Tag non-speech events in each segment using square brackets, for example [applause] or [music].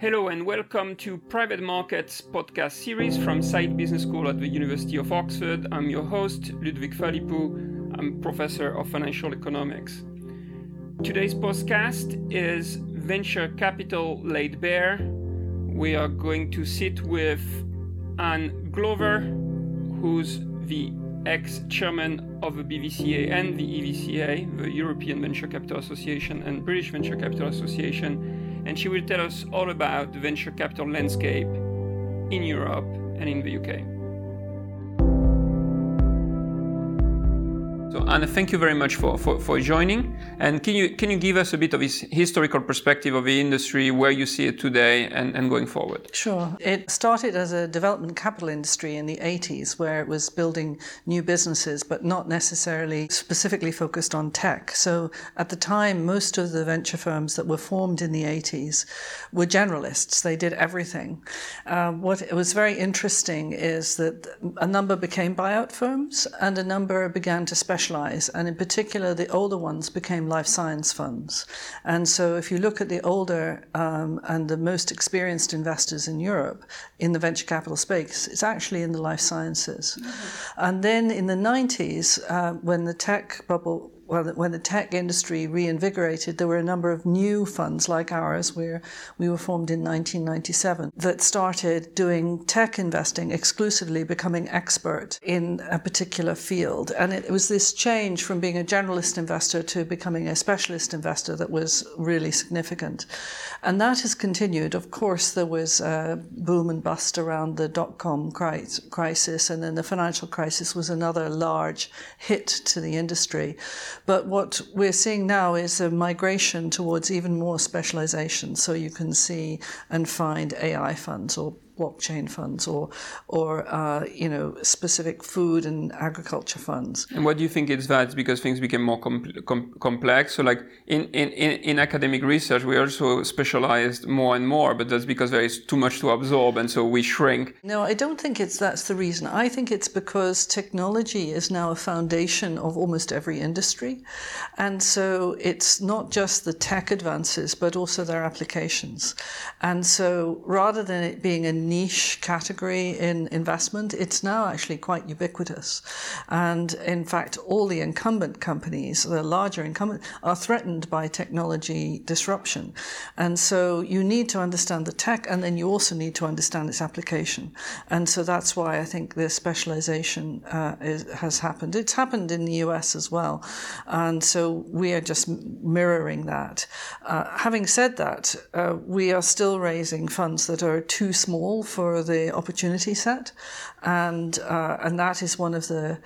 Hello and welcome to Private Markets podcast series from Saïd Business School at the University of Oxford. I'm your host, Ludovic Phalippou. I'm professor of financial economics. Today's podcast is Venture Capital Laid Bare. We are going to sit with Anne Glover, who's the ex chairman of the BVCA and the EVCA, the European Venture Capital Association and British Venture Capital Association and she will tell us all about the venture capital landscape in Europe and in the UK. So Anna, thank you very much for, for, for joining. And can you can you give us a bit of this historical perspective of the industry, where you see it today and, and going forward? Sure. It started as a development capital industry in the 80s, where it was building new businesses, but not necessarily specifically focused on tech. So at the time, most of the venture firms that were formed in the 80s were generalists. They did everything. Uh, what was very interesting is that a number became buyout firms, and a number began to specialize specialize, and in particular, the older ones became life science funds. And so, if you look at the older um, and the most experienced investors in Europe in the venture capital space, it's actually in the life sciences. Mm-hmm. And then in the 90s, uh, when the tech bubble well, when the tech industry reinvigorated, there were a number of new funds like ours, where we were formed in 1997, that started doing tech investing exclusively, becoming expert in a particular field. And it was this change from being a generalist investor to becoming a specialist investor that was really significant. And that has continued. Of course, there was a boom and bust around the dot com crisis, and then the financial crisis was another large hit to the industry. But what we're seeing now is a migration towards even more specialization. So you can see and find AI funds or blockchain funds or or uh, you know specific food and agriculture funds. And what do you think it's that? Because things became more com- com- complex. So like in, in, in academic research, we also specialized more and more, but that's because there is too much to absorb, and so we shrink. No, I don't think it's that's the reason. I think it's because technology is now a foundation of almost every industry, and so it's not just the tech advances, but also their applications. And so rather than it being a niche category in investment, it's now actually quite ubiquitous. And in fact, all the incumbent companies, the larger incumbent, are threatened by technology disruption. And so you need to understand the tech, and then you also need to understand its application. And so that's why I think this specialization uh, is, has happened. It's happened in the US as well. And so we are just mirroring that. Uh, having said that, uh, we are still raising funds that are too small for the opportunity set, and uh, and that is one of the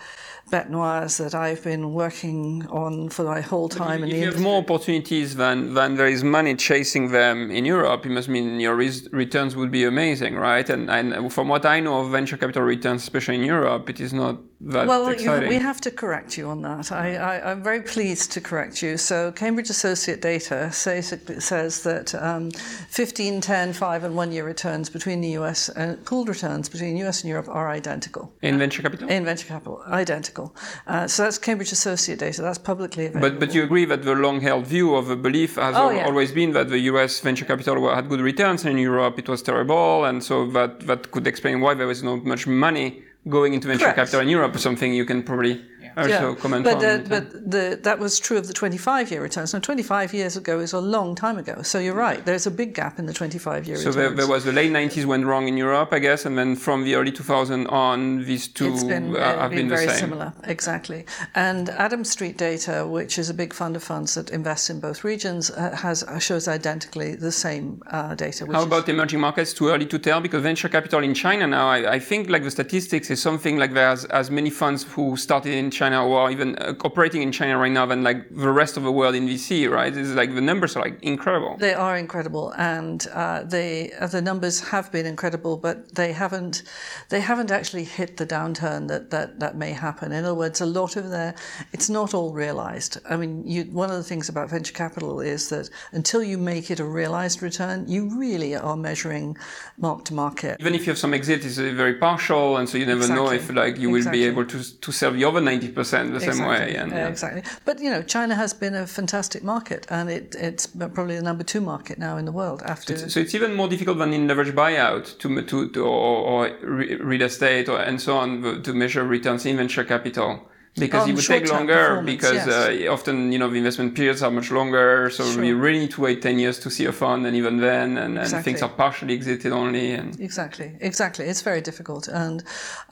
bet noirs that I've been working on for my whole time. If, if you have more opportunities than, than there is money chasing them in Europe, it must mean your returns would be amazing, right? And, and from what I know of venture capital returns, especially in Europe, it is not that well, exciting. we have to correct you on that. I, am very pleased to correct you. So Cambridge Associate data says that um, 15, 10, 5 and 1 year returns between the US and uh, pooled returns between US and Europe are identical. In venture capital? In venture capital, identical. Uh, so that's Cambridge Associate data. That's publicly available. But, but you agree that the long held view of the belief has oh, al- yeah. always been that the US venture capital had good returns and in Europe it was terrible. And so that, that could explain why there was not much money going into venture Correct. capital in Europe, or something you can probably also yeah. but, uh, but the, that was true of the 25 year returns. Now, 25 years ago is a long time ago. So you're right. There's a big gap in the 25 year so returns. So there, there, was the late 90s went wrong in Europe, I guess, and then from the early 2000s on, these two it's been, uh, have been, been very similar. Exactly. And Adams Street Data, which is a big fund of funds that invests in both regions, uh, has uh, shows identically the same uh, data. How about emerging markets? Too early to tell because venture capital in China now, I, I think like the statistics is something like there's as many funds who started in China or even uh, operating in China right now than like the rest of the world in VC, right? It's like the numbers are like incredible. They are incredible, and uh, they uh, the numbers have been incredible, but they haven't they haven't actually hit the downturn that that that may happen. In other words, a lot of their it's not all realized. I mean, you, one of the things about venture capital is that until you make it a realized return, you really are measuring mark to market. Even if you have some exit, it's very partial, and so you never exactly. know if like you will exactly. be able to to sell the other ninety 70% the exactly. same way. And, yeah. Exactly. But, you know, China has been a fantastic market and it, it's probably the number two market now in the world after. So, so it's even more difficult than in leverage buyout to, to, to or, or, real estate or, and so on to measure returns in venture capital because it would take longer because yes. uh, often you know the investment periods are much longer so sure. we really need to wait 10 years to see a fund and even then and, exactly. things are partially exited only and exactly exactly it's very difficult and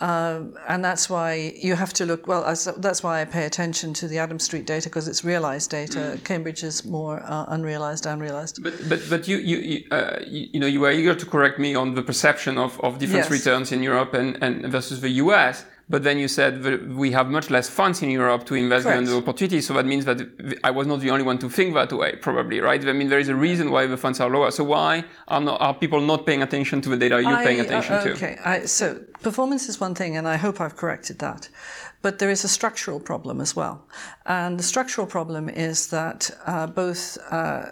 uh, and that's why you have to look well as, that's why I pay attention to the Adams Street data because it's realized data mm. Cambridge is more uh, unrealized unrealized but but but you you you, uh, you, you know you were eager to correct me on the perception of, of different yes. returns in Europe and, and versus the US but then you said we have much less funds in Europe to invest in the opportunity. So that means that I was not the only one to think that way, probably, right? I mean, there is a reason why the funds are lower. So why are, not, are people not paying attention to the data you're I, paying attention uh, okay. to? Okay. So performance is one thing, and I hope I've corrected that. But there is a structural problem as well. And the structural problem is that uh, both uh,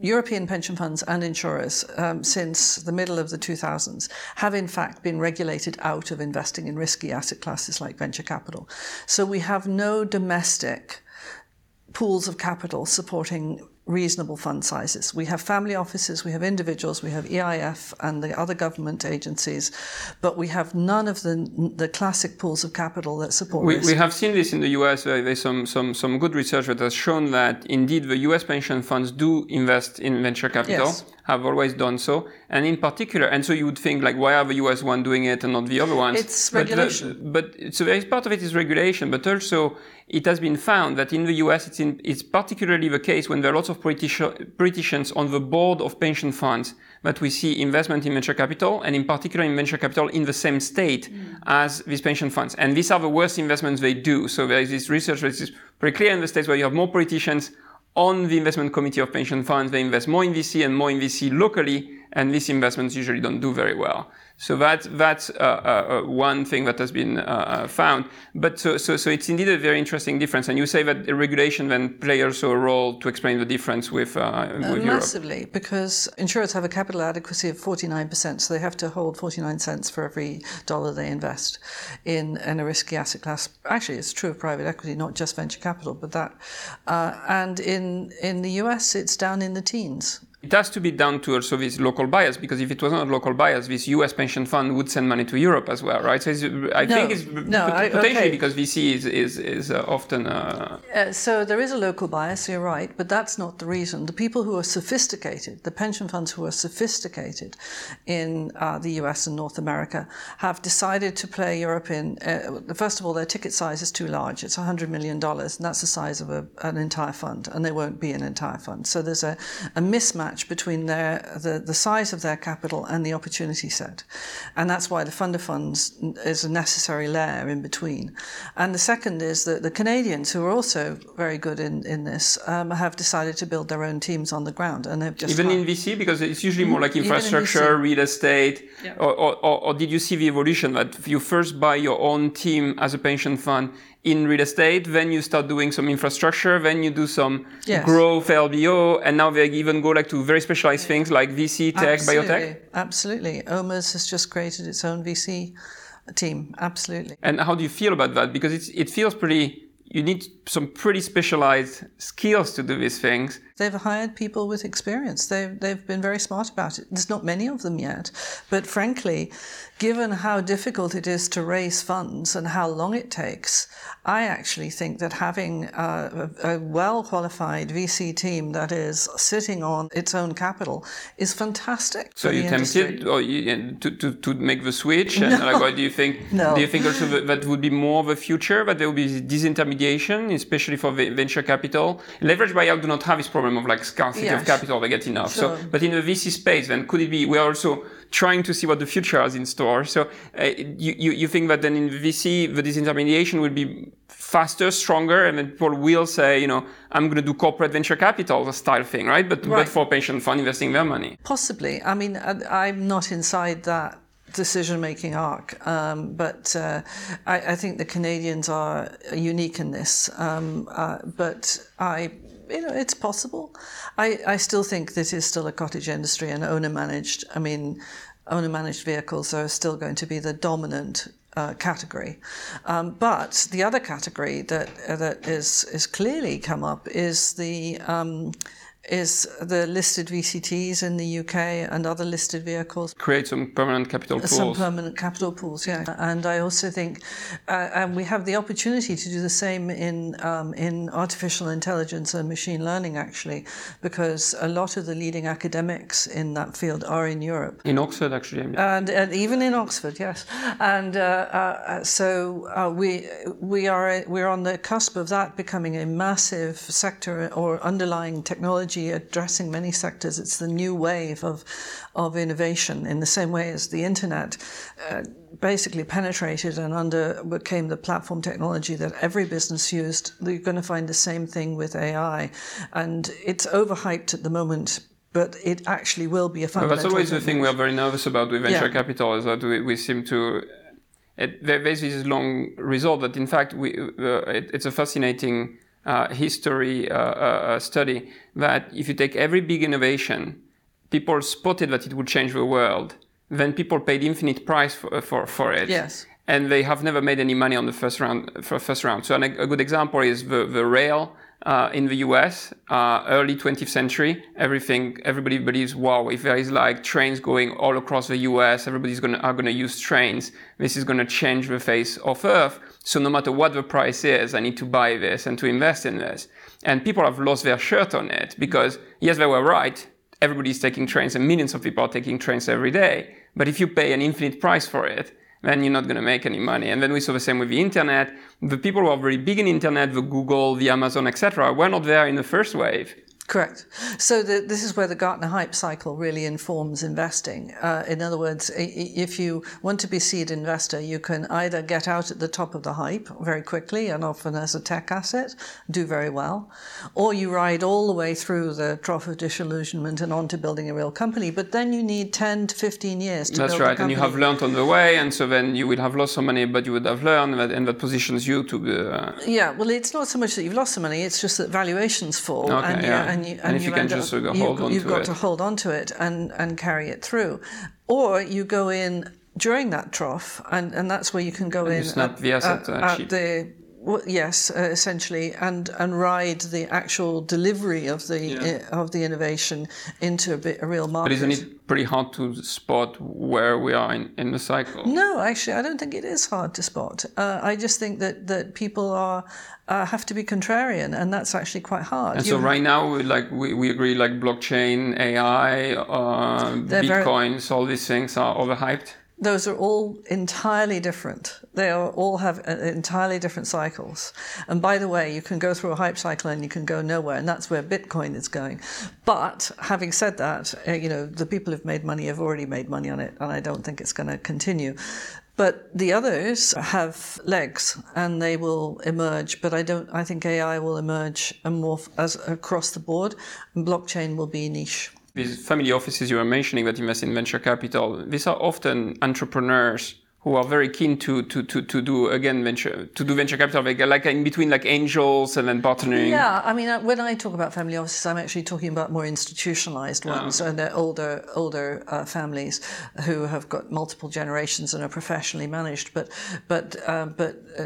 European pension funds and insurers um, since the middle of the 2000s have in fact been regulated out of investing in risky asset classes like venture capital. So we have no domestic pools of capital supporting reasonable fund sizes. We have family offices, we have individuals, we have EIF and the other government agencies, but we have none of the the classic pools of capital that support. We, we have seen this in the US. There's some some some good research that has shown that indeed the US pension funds do invest in venture capital. Yes have always done so. And in particular, and so you would think like, why are the US one doing it and not the other ones? It's regulation. But, the, but so there is part of it is regulation, but also it has been found that in the US, it's, in, it's particularly the case when there are lots of politicians on the board of pension funds that we see investment in venture capital and in particular in venture capital in the same state mm. as these pension funds. And these are the worst investments they do. So there is this research that is pretty clear in the states where you have more politicians on the investment committee of pension funds, they invest more in VC and more in VC locally, and these investments usually don't do very well. So that, that's uh, uh, uh, one thing that has been uh, uh, found. But so, so, so it's indeed a very interesting difference. And you say that regulation then plays also a role to explain the difference with, uh, with Massively, Europe. because insurers have a capital adequacy of 49%, so they have to hold 49 cents for every dollar they invest in, in a risky asset class. Actually, it's true of private equity, not just venture capital, but that. and in, in the US, it's down in the teens. It has to be down to also this local bias because if it was not local bias, this U.S. pension fund would send money to Europe as well, right? So I no, think it's no, potentially okay. because VC is is, is uh, often. Uh... Uh, so there is a local bias. You're right, but that's not the reason. The people who are sophisticated, the pension funds who are sophisticated in uh, the U.S. and North America, have decided to play Europe in. Uh, first of all, their ticket size is too large. It's 100 million dollars, and that's the size of a, an entire fund, and they won't be an entire fund. So there's a, a mismatch mismatch between their, the, the size of their capital and the opportunity set. And that's why the fund of funds is a necessary layer in between. And the second is that the Canadians, who are also very good in, in this, um, have decided to build their own teams on the ground. And they've just Even in VC, because it's usually more like infrastructure, real estate, yeah. or, or, or did you see the evolution that you first buy your own team as a pension fund in real estate, then you start doing some infrastructure, then you do some yes. growth LBO, and now they even go like to very specialized things like VC, tech, Absolutely. biotech. Absolutely. OMERS has just created its own VC team. Absolutely. And how do you feel about that? Because it feels pretty, you need some pretty specialized skills to do these things. They've hired people with experience. They've, they've been very smart about it. There's not many of them yet. But frankly, given how difficult it is to raise funds and how long it takes, I actually think that having a, a well qualified VC team that is sitting on its own capital is fantastic. So you tempted or oh, you, to, to, to make the switch? And no. like, do you think? [laughs] No. Do you think also that, that would be more of a future, that there will be disintermediation, especially for venture capital? Leverage buyout do not have this problem of like scarcity of capital, they get enough. Sure. So, but in the VC space, then could it be, we're also trying to see what the future has in store. So uh, you, you, you think that then in VC, the disintermediation will be faster, stronger, and then people will say, you know, I'm going to do corporate venture capital the style thing, right? But, right. but for pension fund investing their money. Possibly. I mean, I'm not inside that decision making arc. Um, but uh, I, I, think the Canadians are unique in this. Um, uh, but I you know, it's possible. I, I still think this is still a cottage industry and owner managed. I mean, owner managed vehicles are still going to be the dominant uh, category. Um, but the other category that uh, that is is clearly come up is the um, is the listed VCTs in the UK and other listed vehicles. Create some permanent capital pools. Some permanent capital pools, yeah. And I also think, uh, and we have the opportunity to do the same in um, in artificial intelligence and machine learning, actually, because a lot of the leading academics in that field are in Europe. In Oxford, actually. And, and even in Oxford, yes. And uh, uh, so uh, we we are we're on the cusp of that becoming a massive sector or underlying technology technology addressing many sectors. It's the new wave of, of innovation in the same way as the internet uh, basically penetrated and under became the platform technology that every business used. You're going to find the same thing with AI. And it's overhyped at the moment but it actually will be a fundamental. That's always the thing we are very nervous about with venture yeah. capital is that we, we seem to. It, there's this long result that, in fact, we, uh, it, it's a fascinating history uh, uh, study that if you take every big innovation, people spotted that it would change the world. Then people paid infinite price for, for, for it. Yes. And they have never made any money on the first round. For first round. So a good example is the, the rail uh, in the US, uh, early 20th century, everything, everybody believes, wow, if there is like trains going all across the US, everybody's gonna, are gonna use trains. This is gonna change the face of Earth. So no matter what the price is, I need to buy this and to invest in this. And people have lost their shirt on it because, yes, they were right. Everybody's taking trains and millions of people are taking trains every day. But if you pay an infinite price for it, then you're not going to make any money. And then we saw the same with the internet. The people who are very big in internet, the Google, the Amazon, etc., were not there in the first wave. Correct. So the, this is where the Gartner hype cycle really informs investing. Uh, in other words, if you want to be seed investor, you can either get out at the top of the hype very quickly and often as a tech asset, do very well, or you ride all the way through the trough of disillusionment and on to building a real company. But then you need 10 to 15 years to That's right. And you have learned on the way. And so then you will have lost some money, but you would have learned that, and that positions you to be. Uh... Yeah. Well, it's not so much that you've lost some money. It's just that valuations fall. Okay, and yeah and you, and, and if you, you can just up, sort of hold you, on you've to got it. to hold on to it and, and carry it through. Or you go in during that trough, and, and that's where you can go and in snap the asset at, at, at the well, yes, uh, essentially, and and ride the actual delivery of the yeah. uh, of the innovation into a, bit, a real market. But isn't it pretty hard to spot where we are in, in the cycle? No, actually, I don't think it is hard to spot. Uh, I just think that that people are uh, have to be contrarian, and that's actually quite hard. And you so right now, we, like we, we agree, like blockchain, AI, uh, bitcoins, very, all these things are overhyped those are all entirely different. They are, all have uh, entirely different cycles. And by the way, you can go through a hype cycle and you can go nowhere, and that's where Bitcoin is going. But having said that, uh, you know the people who've made money have already made money on it, and I don't think it's going to continue. But the others have legs and they will emerge. But I don't. I think AI will emerge and morph as across the board, and blockchain will be niche these family offices you were mentioning that invest in venture capital, these are often entrepreneurs who are very keen to to to, to do again venture to do venture capital. Like, like in between like angels and then partnering. Yeah i mean uh, when i talk about family offices i'm actually talking about more institutionalized ones oh. and they're older older uh, families who have got multiple generations and are professionally managed. But but uh, but uh,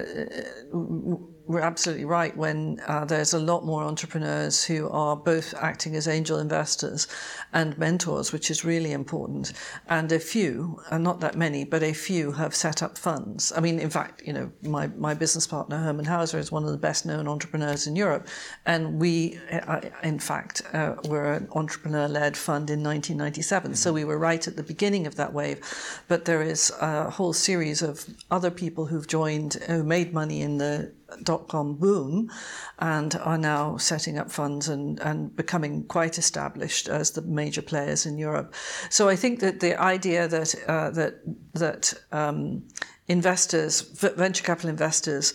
we're absolutely right when uh, there's a lot more entrepreneurs who are both acting as angel investors and mentors, which is really important. And a few, and not that many, but a few have set up funds. I mean, in fact, you know, my, my business partner, Hermann Hauser, is one of the best known entrepreneurs in Europe. And we, uh, in fact, uh, were an entrepreneur led fund in 1997. So we were right at the beginning of that wave. But there is a whole series of other people who've joined, who made money in the dot com boom and are now setting up funds and, and becoming quite established as the major players in Europe. So I think that the idea that uh, that that um, investors, venture capital investors,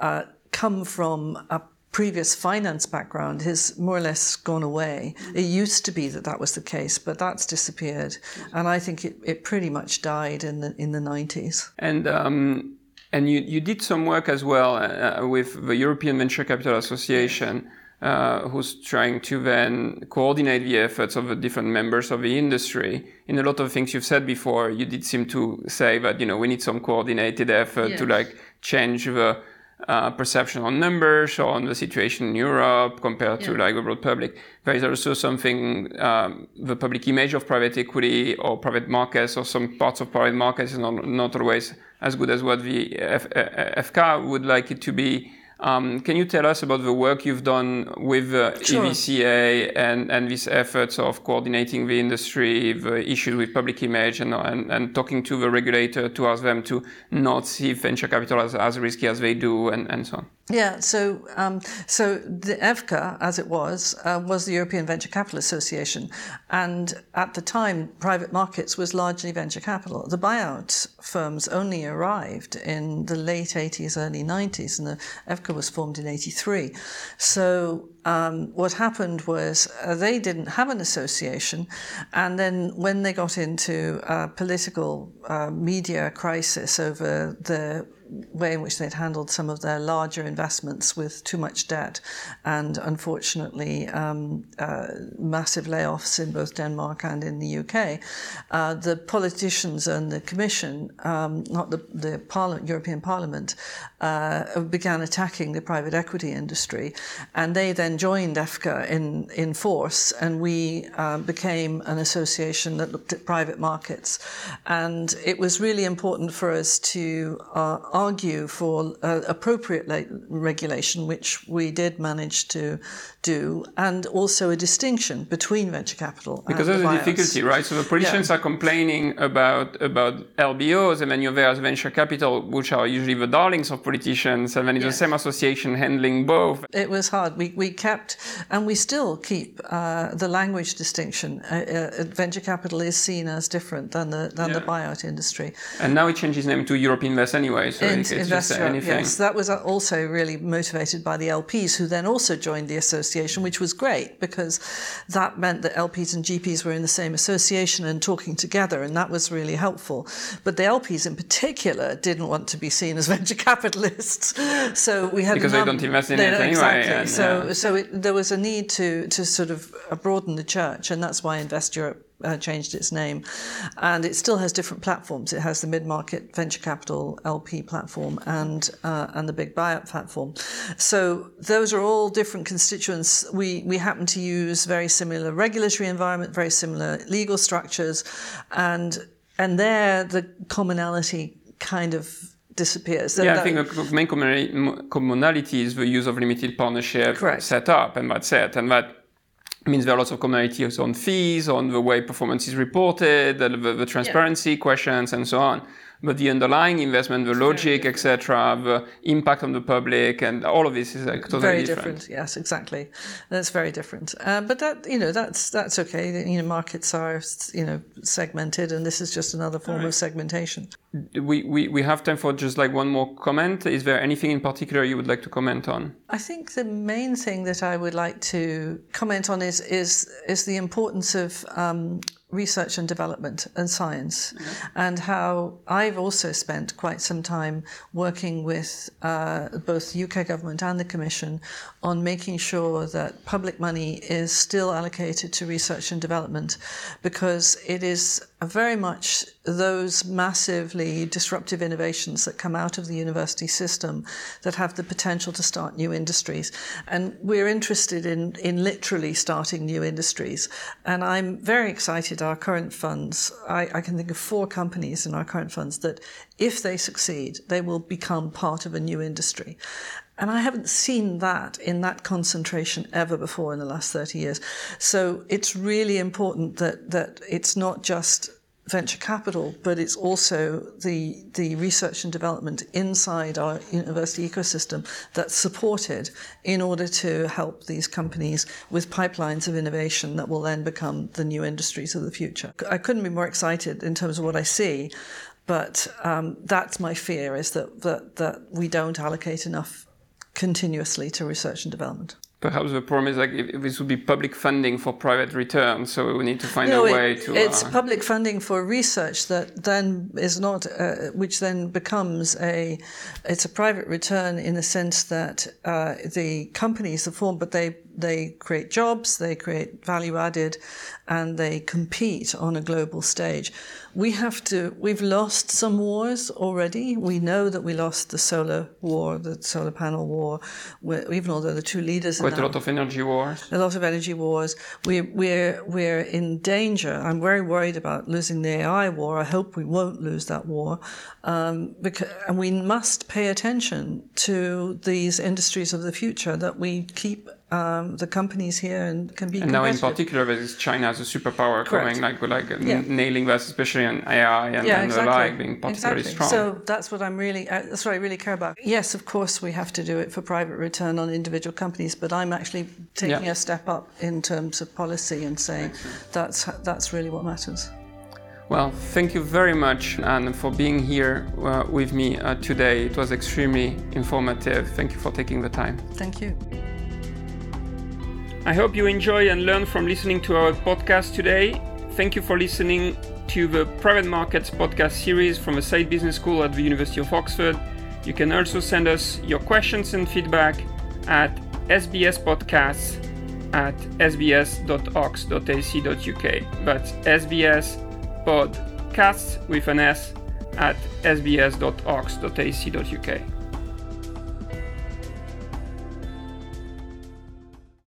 uh, come from a previous finance background has more or less gone away. It used to be that that was the case, but that's disappeared, and I think it, it pretty much died in the in the nineties. And um, and you, you did some work as well uh, with the European Venture Capital Association uh, who's trying to then coordinate the efforts of the different members of the industry. In a lot of things you've said before, you did seem to say that you know we need some coordinated effort yes. to like change the uh, perception on numbers on the situation in Europe compared yeah. to like the broad public. There is also something um, the public image of private equity or private markets or some parts of private markets is not, not always as good as what the F- FK would like it to be. Um, can you tell us about the work you've done with uh, sure. EVCA and, and these efforts of coordinating the industry, the issues with public image, and, and, and talking to the regulator to ask them to not see venture capital as, as risky as they do, and, and so on? Yeah, so um, so the EVCA, as it was, uh, was the European Venture Capital Association, and at the time, private markets was largely venture capital. The buyout firms only arrived in the late 80s, early 90s, and the EVCA was formed in 83. So um, what happened was uh, they didn't have an association, and then when they got into a political uh, media crisis over the way in which they'd handled some of their larger investments with too much debt, and unfortunately, um, uh, massive layoffs in both Denmark and in the UK. Uh, the politicians and the Commission, um, not the, the Parliament, European Parliament, uh, began attacking the private equity industry, and they then joined EVCA in, in force, and we uh, became an association that looked at private markets. And it was really important for us to uh, argue for uh, appropriate regulation, which we did manage to do, and also a distinction between venture capital. Because there's the a difficulty, right? So the politicians yeah. are complaining about about LBOs, and then you have venture capital, which are usually the darlings of politicians, and then it's yes. the same association handling both. It was hard. We we kept, and we still keep uh, the language distinction. Uh, uh, venture capital is seen as different than the than yeah. the buyout industry. And now it changes name to Europe Invest anyway. So in, it's Invest just anything. Yes, that was uh, also really motivated by the LPs, who then also joined the association which was great because that meant that LPs and GPs were in the same association and talking together, and that was really helpful. But the LPs in particular didn't want to be seen as [laughs] venture capitalists, so we had because they don't invest in it anyway. Exactly. And, so, yeah. so it, there was a need to to sort of broaden the church, and that's why Invest Europe uh, changed its name. And it still has different platforms. It has the mid market venture capital LP platform and, uh, and the big buyout platform. So those are all different constituents. We, we happen to use very similar regulatory environment, very similar legal structures. And, and there the commonality kind of disappears. yeah, that, I think the main commonality is the use of limited partnership correct. set up, and that's it. And that means there are lots of commonalities on fees, on the way performance is reported, the, the, the transparency yeah. questions, and so on but the underlying investment, the logic, etc., the impact on the public, and all of this is like totally very different. different. Yes, exactly. That's very different. Uh, but that you know that's that's okay. You know, markets are you know segmented, and this is just another form right. of segmentation. We, we we have time for just like one more comment. Is there anything in particular you would like to comment on? I think the main thing that I would like to comment on is is is the importance of um, research and development and science, mm-hmm. and how I've also spent quite some time working with uh, both the UK government and the Commission on making sure that public money is still allocated to research and development because it is very much those massively disruptive innovations that come out of the university system that have the potential to start new industries. And we're interested in, in literally starting new industries. And I'm very excited. Our current funds, I, I can think of four companies in our current funds that, if they succeed, they will become part of a new industry. And I haven't seen that in that concentration ever before in the last 30 years. So it's really important that, that it's not just venture capital, but it's also the, the research and development inside our university ecosystem that's supported in order to help these companies with pipelines of innovation that will then become the new industries of the future. I couldn't be more excited in terms of what I see. But um, that's my fear: is that, that that we don't allocate enough continuously to research and development. Perhaps the problem is like if this would be public funding for private returns, so we need to find no, a way it, to. It's uh, public funding for research that then is not, uh, which then becomes a, it's a private return in the sense that uh, the companies are formed, but they they create jobs, they create value added, and they compete on a global stage. We have to, we've lost some wars already. We know that we lost the solar war, the solar panel war, even although the two leaders. Quite a lot of energy wars. A lot of energy wars. We, we're, we're in danger. I'm very worried about losing the AI war. I hope we won't lose that war. Um, because, and we must pay attention to these industries of the future that we keep um, the companies here and can be. And now, in particular, because China as a superpower Correct. coming, like like yeah. naling us, especially on AI and, yeah, and exactly. the like, being particularly exactly. strong. So that's what I'm really uh, that's what I really care about. Yes, of course, we have to do it for private return on individual companies, but I'm actually taking yeah. a step up in terms of policy and saying that's that's really what matters. Well, thank you very much, Anne, for being here uh, with me uh, today. It was extremely informative. Thank you for taking the time. Thank you. I hope you enjoy and learn from listening to our podcast today. Thank you for listening to the Private Markets podcast series from the Saïd Business School at the University of Oxford. You can also send us your questions and feedback at sbspodcasts at sbs.ox.ac.uk. That's sbs podcasts with an s at sbs.ox.ac.uk.